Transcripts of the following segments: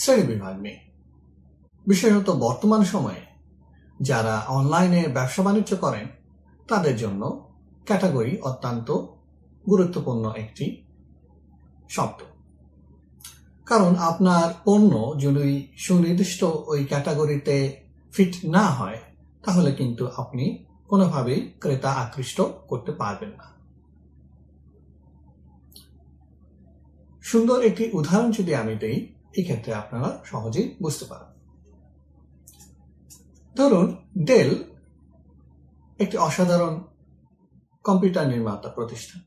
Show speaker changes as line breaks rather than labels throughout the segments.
শ্রেণীবিভাগ নেই বিশেষত বর্তমান সময়ে। যারা অনলাইনে ব্যবসা বাণিজ্য করেন, তাদের জন্য ক্যাটাগরি অত্যন্ত গুরুত্বপূর্ণ একটি শব্দ। কারণ আপনার পণ্য যদি সুনির্দিষ্ট ওই ক্যাটাগরিতে ফিট না হয়, তাহলে কিন্তু আপনি কোনোভাবেই ক্রেতা আকৃষ্ট করতে পারবেন না। সুন্দর একটি উদাহরণ যদি আমি দেই এক্ষেত্রে আপনারা সহজেই বুঝতে পারেন ধরুন ডেল একটি অসাধারণ কম্পিউটার নির্মাতা প্রতিষ্ঠান।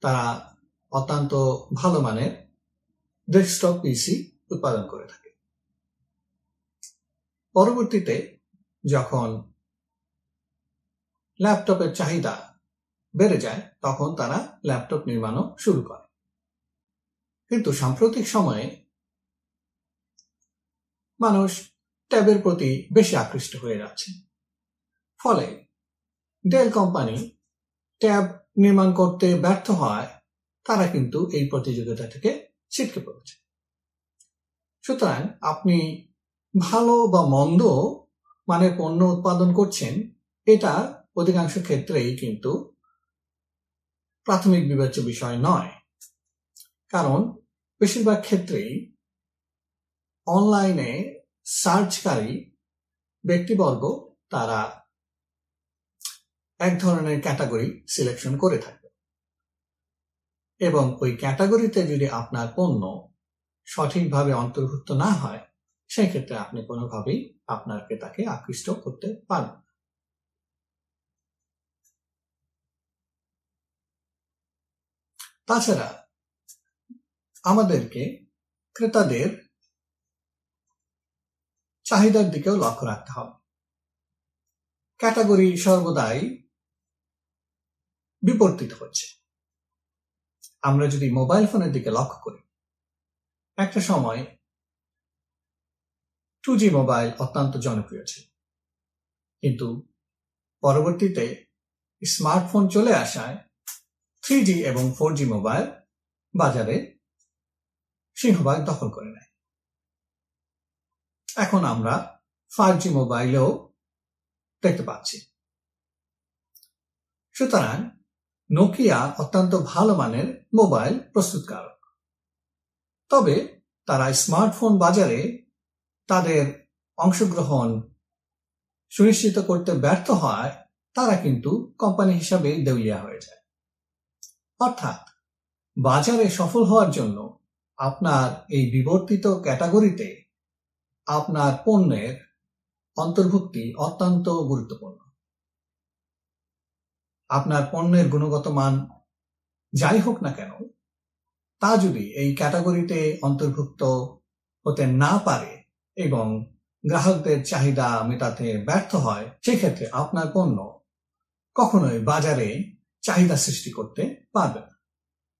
তারা অত্যন্ত ভালো মানের ডেস্কটপ পিসি উৎপাদন করে থাকে। পরবর্তীতে যখন ল্যাপটপের চাহিদা বেড়ে যায়, তখন তারা ল্যাপটপ নির্মাণও শুরু করে। কিন্তু সাম্প্রতিক সময়ে মানুষ ট্যাবের প্রতি বেশি আকৃষ্ট হয়ে যাচ্ছে। ফলে ডেল কোম্পানি ট্যাব নির্মাণ করতে ব্যর্থ হয় তারা কিন্তু এই প্রতিযোগিতা থেকে ছিটকে পড়েছে। সুতরাং আপনি ভালো বা মন্দ মানে পণ্য উৎপাদন করছেন, এটা অধিকাংশ ক্ষেত্রেই কিন্তু প্রাথমিক বিবেচ্য বিষয় নয়। কারণ বেশিরভাগ ক্ষেত্রেই অনলাইনে সার্চকারী ব্যক্তিবর্গ তারা এক ধরনের ক্যাটাগরি সিলেকশন করে থাকবে এবং ওই ক্যাটাগরিতে যদি আপনার পণ্য সঠিকভাবে অন্তর্ভুক্ত না হয় সেই ক্ষেত্রে আপনি কোনোভাবেই আপনার ক্রেতাকে আকৃষ্ট করতে পারবেন তাছাড়া আমাদেরকে ক্রেতাদের চাহিদার দিকেও লক্ষ্য রাখতে হবে। ক্যাটাগরি সর্বদাই বিবর্তিত হচ্ছে। আমরা যদি মোবাইল ফোনের দিকে লক্ষ্য করি, একটা সময় টু জি মোবাইল অত্যন্ত জনপ্রিয় ছিল। কিন্তু পরবর্তীতে স্মার্টফোন চলে আসায় থ্রি জি এবং ফোর জি মোবাইল বাজারে সিংহভাগ দখল করে নেয়। এখন আমরা ফাইভ জি মোবাইলেও দেখতে পাচ্ছি। সুতরাং নোকিয়া অত্যন্ত ভালো মানের মোবাইল প্রস্তুতকারক। তবে তারা স্মার্টফোন বাজারে তাদের অংশগ্রহণ সুনিশ্চিত করতে ব্যর্থ হয় তারা কিন্তু কোম্পানি হিসাবে দেউলিয়া হয়ে যায়। অর্থাৎ বাজারে সফল হওয়ার জন্য আপনার এই বিবর্তিত ক্যাটাগরিতে আপনার পণ্যের অন্তর্ভুক্তি অত্যন্ত গুরুত্বপূর্ণ। আপনার পণ্যের গুণগত মান যাই হোক না কেন, তা যদি এই ক্যাটাগরিতে অন্তর্ভুক্ত হতে না পারে এবং গ্রাহকদের চাহিদা মেটাতে ব্যর্থ হয়, সেক্ষেত্রে আপনার পণ্য কখনোই বাজারে চাহিদা সৃষ্টি করতে পারবে